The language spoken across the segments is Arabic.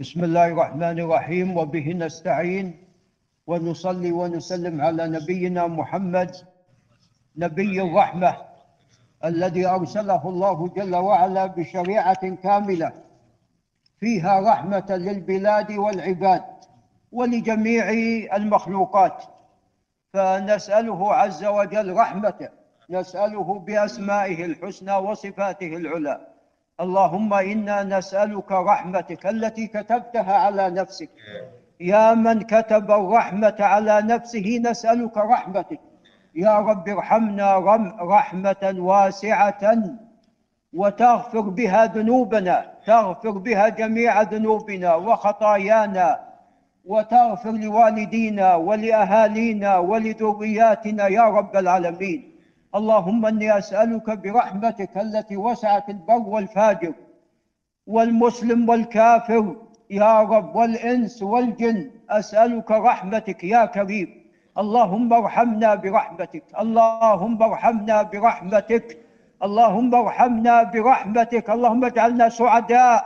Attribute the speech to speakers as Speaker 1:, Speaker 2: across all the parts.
Speaker 1: بسم الله الرحمن الرحيم وبه نستعين ونصلي ونسلم على نبينا محمد نبي الرحمة الذي أرسله الله جل وعلا بشريعة كاملة فيها رحمة للبلاد والعباد ولجميع المخلوقات. فنسأله عز وجل رحمته نسأله بأسمائه الحسنى وصفاته العلى. اللهم إنا نسألك رحمتك التي كتبتها على نفسك. يا من كتب الرحمة على نفسه نسألك رحمتك. يا رب ارحمنا رحمة واسعة وتغفر بها ذنوبنا تغفر بها جميع ذنوبنا وخطايانا وتغفر لوالدينا ولأهالينا ولذرياتنا يا رب العالمين. اللهم إني أسألك برحمتك التي وسعت البر والفاجر والمسلم والكافر يا رب والإنس والجن أسألك رحمتك يا كريم. اللهم ارحمنا برحمتك اللهم ارحمنا برحمتك اللهم ارحمنا برحمتك اللهم اجعلنا سعداء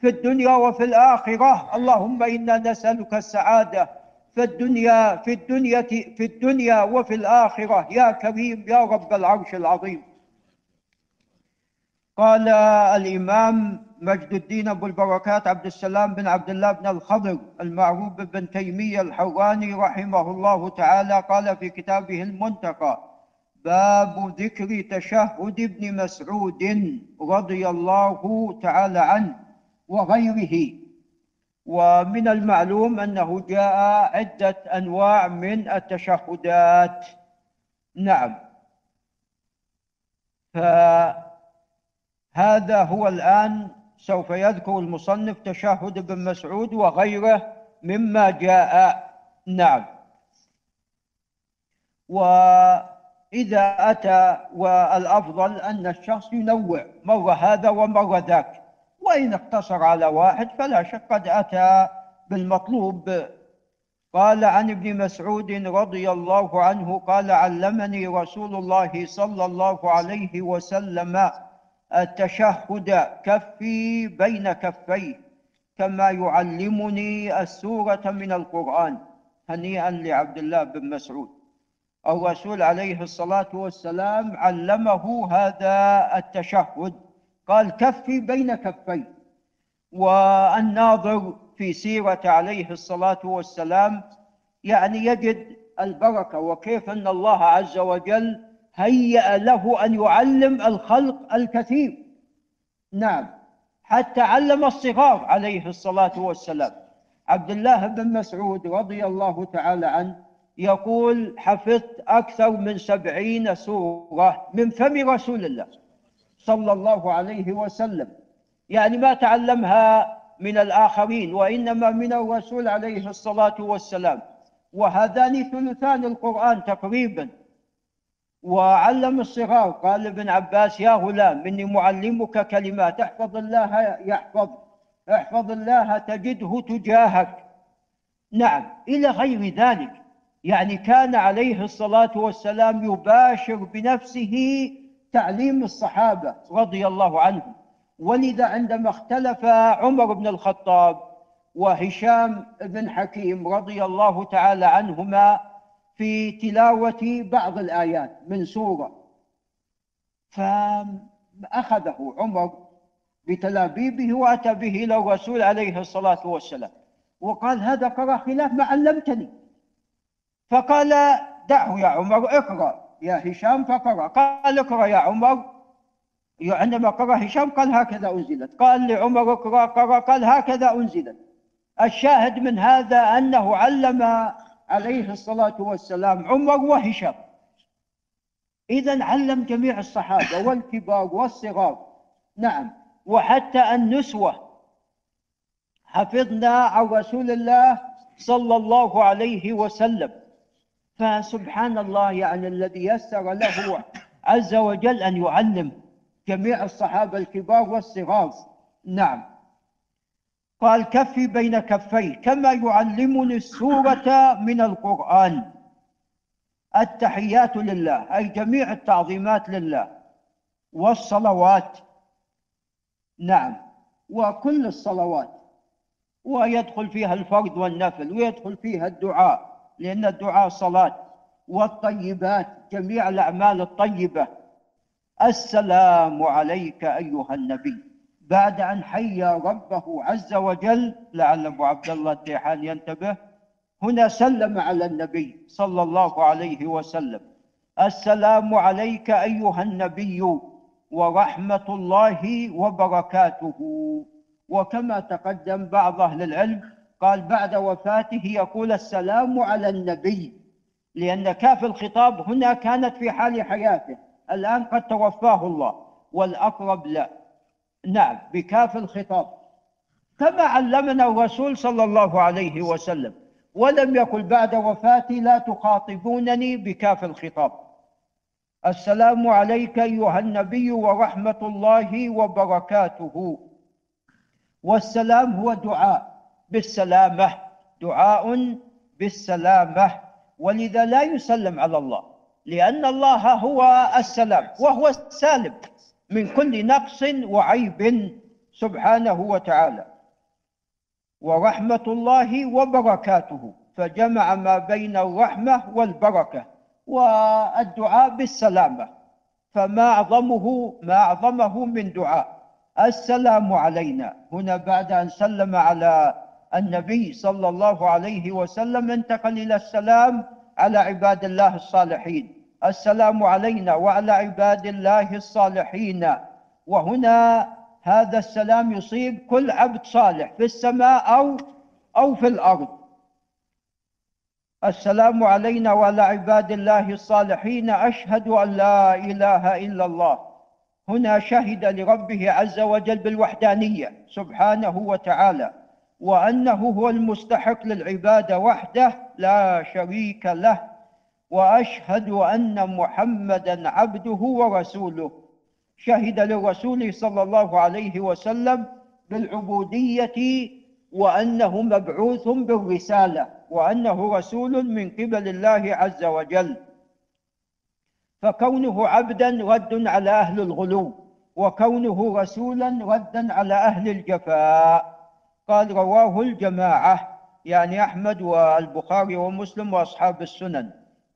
Speaker 1: في الدنيا وفي الآخرة. اللهم إنا نسألك السعادة في الدنيا في الدنيا في الدنيا وفي الآخرة. يا كريم يا رب العرش العظيم. قال الإمام مجد الدين أبو البركات عبد السلام بن عبد الله بن الخضر المعروف بن تيمية الحراني رحمه الله تعالى قال في كتابه المنتقى باب ذكر تشهد ابن مسعود رضي الله تعالى عنه وغيره. ومن المعلوم أنه جاء عدة أنواع من التشهدات. نعم. فهذا هو الآن سوف يذكر المصنف تشهد ابن مسعود وغيره مما جاء. نعم. وإذا أتى والأفضل أن الشخص ينوع مرة هذا ومرة ذاك. وإن اقتصر على واحد فلا شك قد أتى بالمطلوب. قال عن ابن مسعود رضي الله عنه قال علمني رسول الله صلى الله عليه وسلم التشهد كفي بين كفي كما يعلمني السورة من القرآن هنيئا لعبد الله بن مسعود. الرسول عليه الصلاة والسلام علمه هذا التشهد. قال كفي بين كفي والناظر في سيرة عليه الصلاة والسلام يعني يجد البركة وكيف أن الله عز وجل هيأ له أن يعلم الخلق الكثير. نعم حتى علم الصغار عليه الصلاة والسلام. عبد الله بن مسعود رضي الله تعالى عنه يقول حفظت أكثر من سبعين سورة من فم رسول الله. صلى الله عليه وسلم. يعني ما تعلمها من الآخرين وإنما من الرسول عليه الصلاة والسلام. وهذان ثلثان القرآن تقريبا. وعلم الصغار قال ابن عباس يا غلام إني معلمك كلمات احفظ الله يحفظ احفظ الله تجده تجاهك. نعم إلى غير ذلك. يعني كان عليه الصلاة والسلام يباشر بنفسه تعليم الصحابة رضي الله عنهم. ولذا عندما اختلف عمر بن الخطاب وهشام بن حكيم رضي الله تعالى عنهما في تلاوة بعض الآيات من سورة فأخذه عمر بتلابيبه وأتى به إلى الرسول عليه الصلاة والسلام وقال هذا قرأ خلاف ما علمتني. فقال دعه يا عمر اقرأ. يا هشام فقرأ. قال اقرأ يا عمر. عندما قرأ هشام قال هكذا أنزلت. قال لعمر اقرأ قرأ قال هكذا أنزلت. الشاهد من هذا أنه علم عليه الصلاة والسلام عمر وهشام. إذا علم جميع الصحابة والكبار والصغار. نعم. وحتى النسوة. حفظنا عن رسول الله صلى الله عليه وسلم. فسبحان الله يعني الذي يسر له عز وجل أن يعلم جميع الصحابة الكبار والصغار. نعم. قال كفي بين كفي كما يعلمني السورة من القرآن. التحيات لله أي جميع التعظيمات لله. والصلوات. نعم. وكل الصلوات. ويدخل فيها الفرض والنفل ويدخل فيها الدعاء. لأن الدعاء صلاة والطيبات جميع الأعمال الطيبة. السلام عليك أيها النبي. بعد أن حيا ربه عز وجل لعل أبو عبد الله الديحان ينتبه. هنا سلم على النبي صلى الله عليه وسلم. السلام عليك أيها النبي ورحمة الله وبركاته. وكما تقدم بعض أهل العلم قال بعد وفاته يقول السلام على النبي لأن كاف الخطاب هنا كانت في حال حياته الآن قد توفاه الله والأقرب لا. نعم بكاف الخطاب. كما علمنا الرسول صلى الله عليه وسلم ولم يقل بعد وفاتي لا تخاطبونني بكاف الخطاب. السلام عليك أيها النبي ورحمة الله وبركاته. والسلام هو دعاء. بالسلامة دعاء بالسلامة. ولذا لا يسلم على الله لأن الله هو السلام وهو السالم من كل نقص وعيب سبحانه وتعالى. ورحمة الله وبركاته فجمع ما بين الرحمة والبركة والدعاء بالسلامة. فما أعظمه ما أعظمه من دعاء السلام علينا. هنا بعد أن سلم على النبي صلى الله عليه وسلم انتقل إلى السلام على عباد الله الصالحين. السلام علينا وعلى عباد الله الصالحين. وهنا هذا السلام يصيب كل عبد صالح في السماء أو أو في الأرض. السلام علينا وعلى عباد الله الصالحين. أشهد أن لا إله إلا الله. هنا شهد لربه عز وجل بالوحدانية سبحانه وتعالى. وأنه هو المستحق للعبادة وحده لا شريك له. وأشهد أن محمدا عبده ورسوله. شهد للرسول صلى الله عليه وسلم بالعبودية وأنه مبعوث بالرسالة وأنه رسول من قبل الله عز وجل. فكونه عبدا رد على أهل الغلو وكونه رسولا ردا على أهل الجفاء. قال رواه الجماعة يعني أحمد والبخاري ومسلم وأصحاب السنن.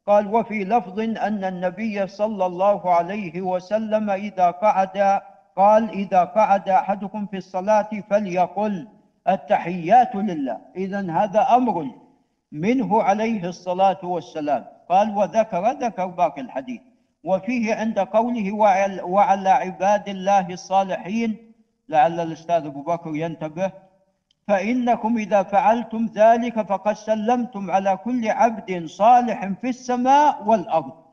Speaker 1: قال وفي لفظ أن النبي صلى الله عليه وسلم إذا قعد قال إذا قعد أحدكم في الصلاة فليقل التحيات لله. إذا هذا أمر منه عليه الصلاة والسلام. قال وذكر ذكر باقي الحديث. وفيه عند قوله وعلى عباد الله الصالحين لعل الأستاذ أبو بكر ينتبه. فإنكم إذا فعلتم ذلك فقد سلمتم على كل عبد صالح في السماء والأرض.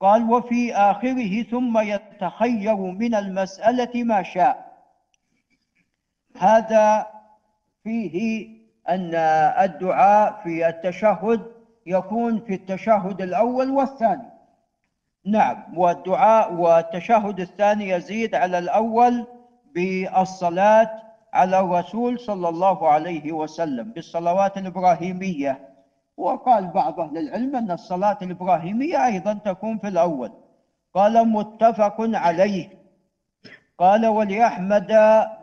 Speaker 1: قال وفي آخره ثم يتخير من المسألة ما شاء. هذا فيه أن الدعاء في التشهد يكون في التشهد الأول والثاني. نعم والدعاء والتشهد الثاني يزيد على الأول بالصلاة على الرسول صلى الله عليه وسلم بالصلوات الإبراهيمية. وقال بعض أهل العلم أن الصلاة الإبراهيمية أيضا تكون في الأول. قال متفق عليه. قال ولأحمد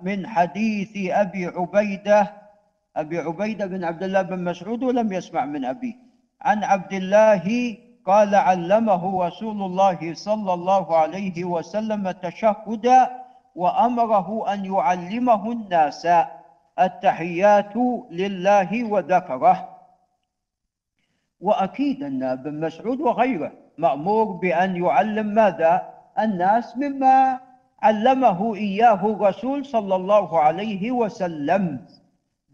Speaker 1: من حديث أبي عبيدة. أبي عبيدة بن عبد الله بن مسعود ولم يسمع من أبيه. عن عبد الله قال علمه رسول الله صلى الله عليه وسلم التشهد وأمره أن يعلمه الناس التحيات لله وذكره. وأكيد أن ابن مسعود وغيره مأمور بأن يعلم ماذا؟ الناس مما علمه إياه الرسول صلى الله عليه وسلم.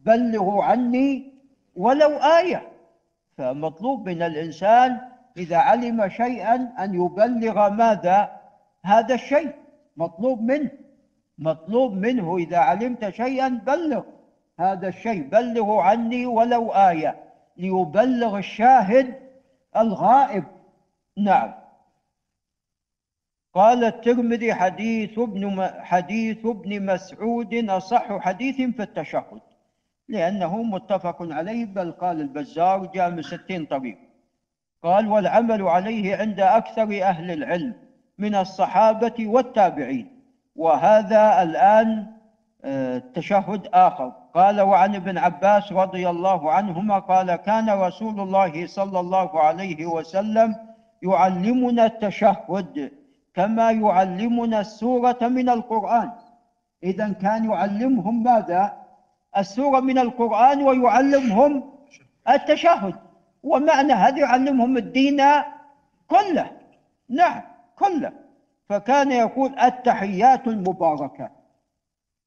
Speaker 1: بلغوا عني ولو آية. فمطلوب من الإنسان إذا علم شيئا أن يبلغ ماذا؟ هذا الشيء مطلوب منه. مطلوب منه إذا علمت شيئا بلغ هذا الشيء بلغوا عني ولو آية. ليبلغ الشاهد الغائب. نعم. قال الترمذي حديث ابن حديث ابن مسعود أصح حديث في التشهد لأنه متفق عليه بل قال البزار جاء من ستين طريق قال والعمل عليه عند أكثر أهل العلم من الصحابة والتابعين. وهذا الآن تشهد آخر. قال وعن ابن عباس رضي الله عنهما قال كان رسول الله صلى الله عليه وسلم يعلمنا التشهد كما يعلمنا السورة من القرآن. إذا كان يعلمهم ماذا؟ السورة من القرآن ويعلمهم التشهد. ومعنى هذا يعلمهم الدين كله. نعم كله. فكان يقول التحيات المباركات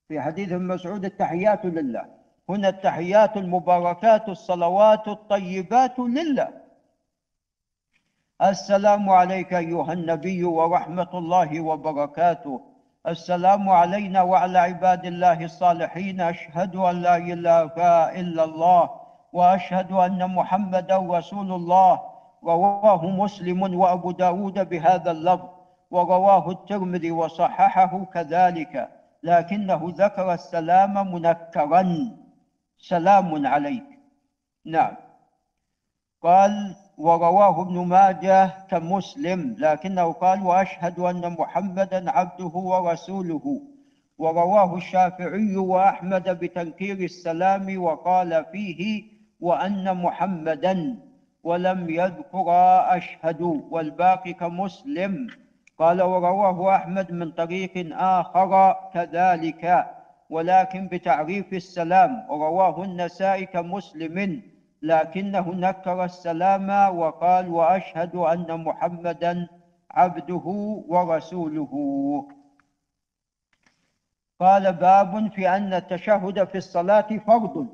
Speaker 1: في حديث ابن مسعود التحيات لله. هنا التحيات المباركات الصلوات الطيبات لله. السلام عليك أيها النبي ورحمة الله وبركاته. السلام علينا وعلى عباد الله الصالحين. أشهد أن لا إله إلا الله وأشهد أن محمدا رسول الله رواه مسلم وأبو داود بهذا اللفظ. ورواه الترمذي وصححه كذلك لكنه ذكر السلام منكرا. سلام عليك. نعم. قال ورواه ابن ماجه كمسلم لكنه قال وأشهد أن محمدا عبده ورسوله. ورواه الشافعي وأحمد بتنكير السلام وقال فيه وأن محمدا ولم يذكر أشهد والباقي كمسلم. قال ورواه أحمد من طريق آخر كذلك ولكن بتعريف السلام ورواه النسائي كمسلم لكنه نكر السلام وقال وأشهد أن محمدا عبده ورسوله. قال باب في أن التشهد في الصلاة فرض.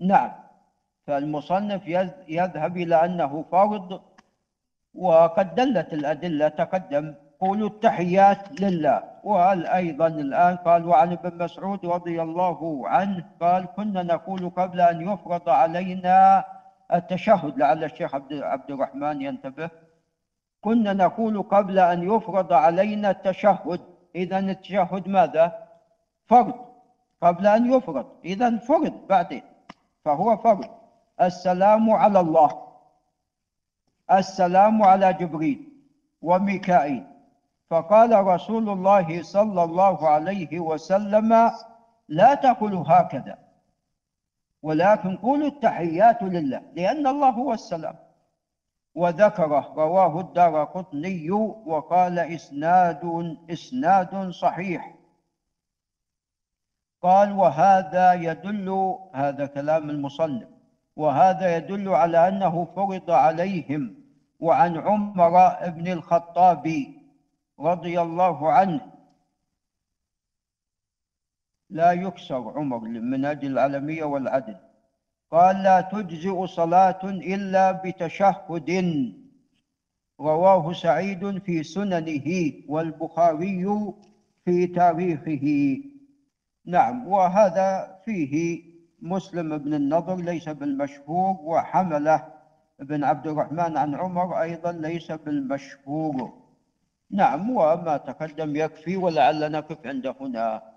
Speaker 1: نعم فالمصنف يذهب إلى أنه فرض وقد دلت الأدلة تقدم قولوا التحيات لله. وقال أيضا الآن؟ قال وعن ابن مسعود رضي الله عنه قال كنا نقول قبل أن يفرض علينا التشهد لعل الشيخ عبد, عبد الرحمن ينتبه. كنا نقول قبل أن يفرض علينا التشهد. إذا التشهد ماذا؟ فرض. قبل أن يفرض. إذا فرض بعدين. فهو فرض. السلام على الله. السلام على جبريل وميكائيل. فقال رسول الله صلى الله عليه وسلم لا تقولوا هكذا ولكن قولوا التحيات لله لأن الله هو السلام. وذكره رواه الدار قطني وقال إسناد إسناد صحيح. قال وهذا يدل هذا كلام المصنف وهذا يدل على أنه فرض عليهم وعن عمر بن الخطاب رضي الله عنه. لا يكسر عمر من أجل العالمية والعدل. قال لا تجزئ صلاة إلا بتشهد. رواه سعيد في سننه والبخاري في تاريخه. نعم وهذا فيه مسلم بن النضر ليس بالمشهور وحملة بن عبد الرحمن عن عمر أيضا ليس بالمشهور. نعم وما تقدم يكفي ولعلنا نقف عند هنا.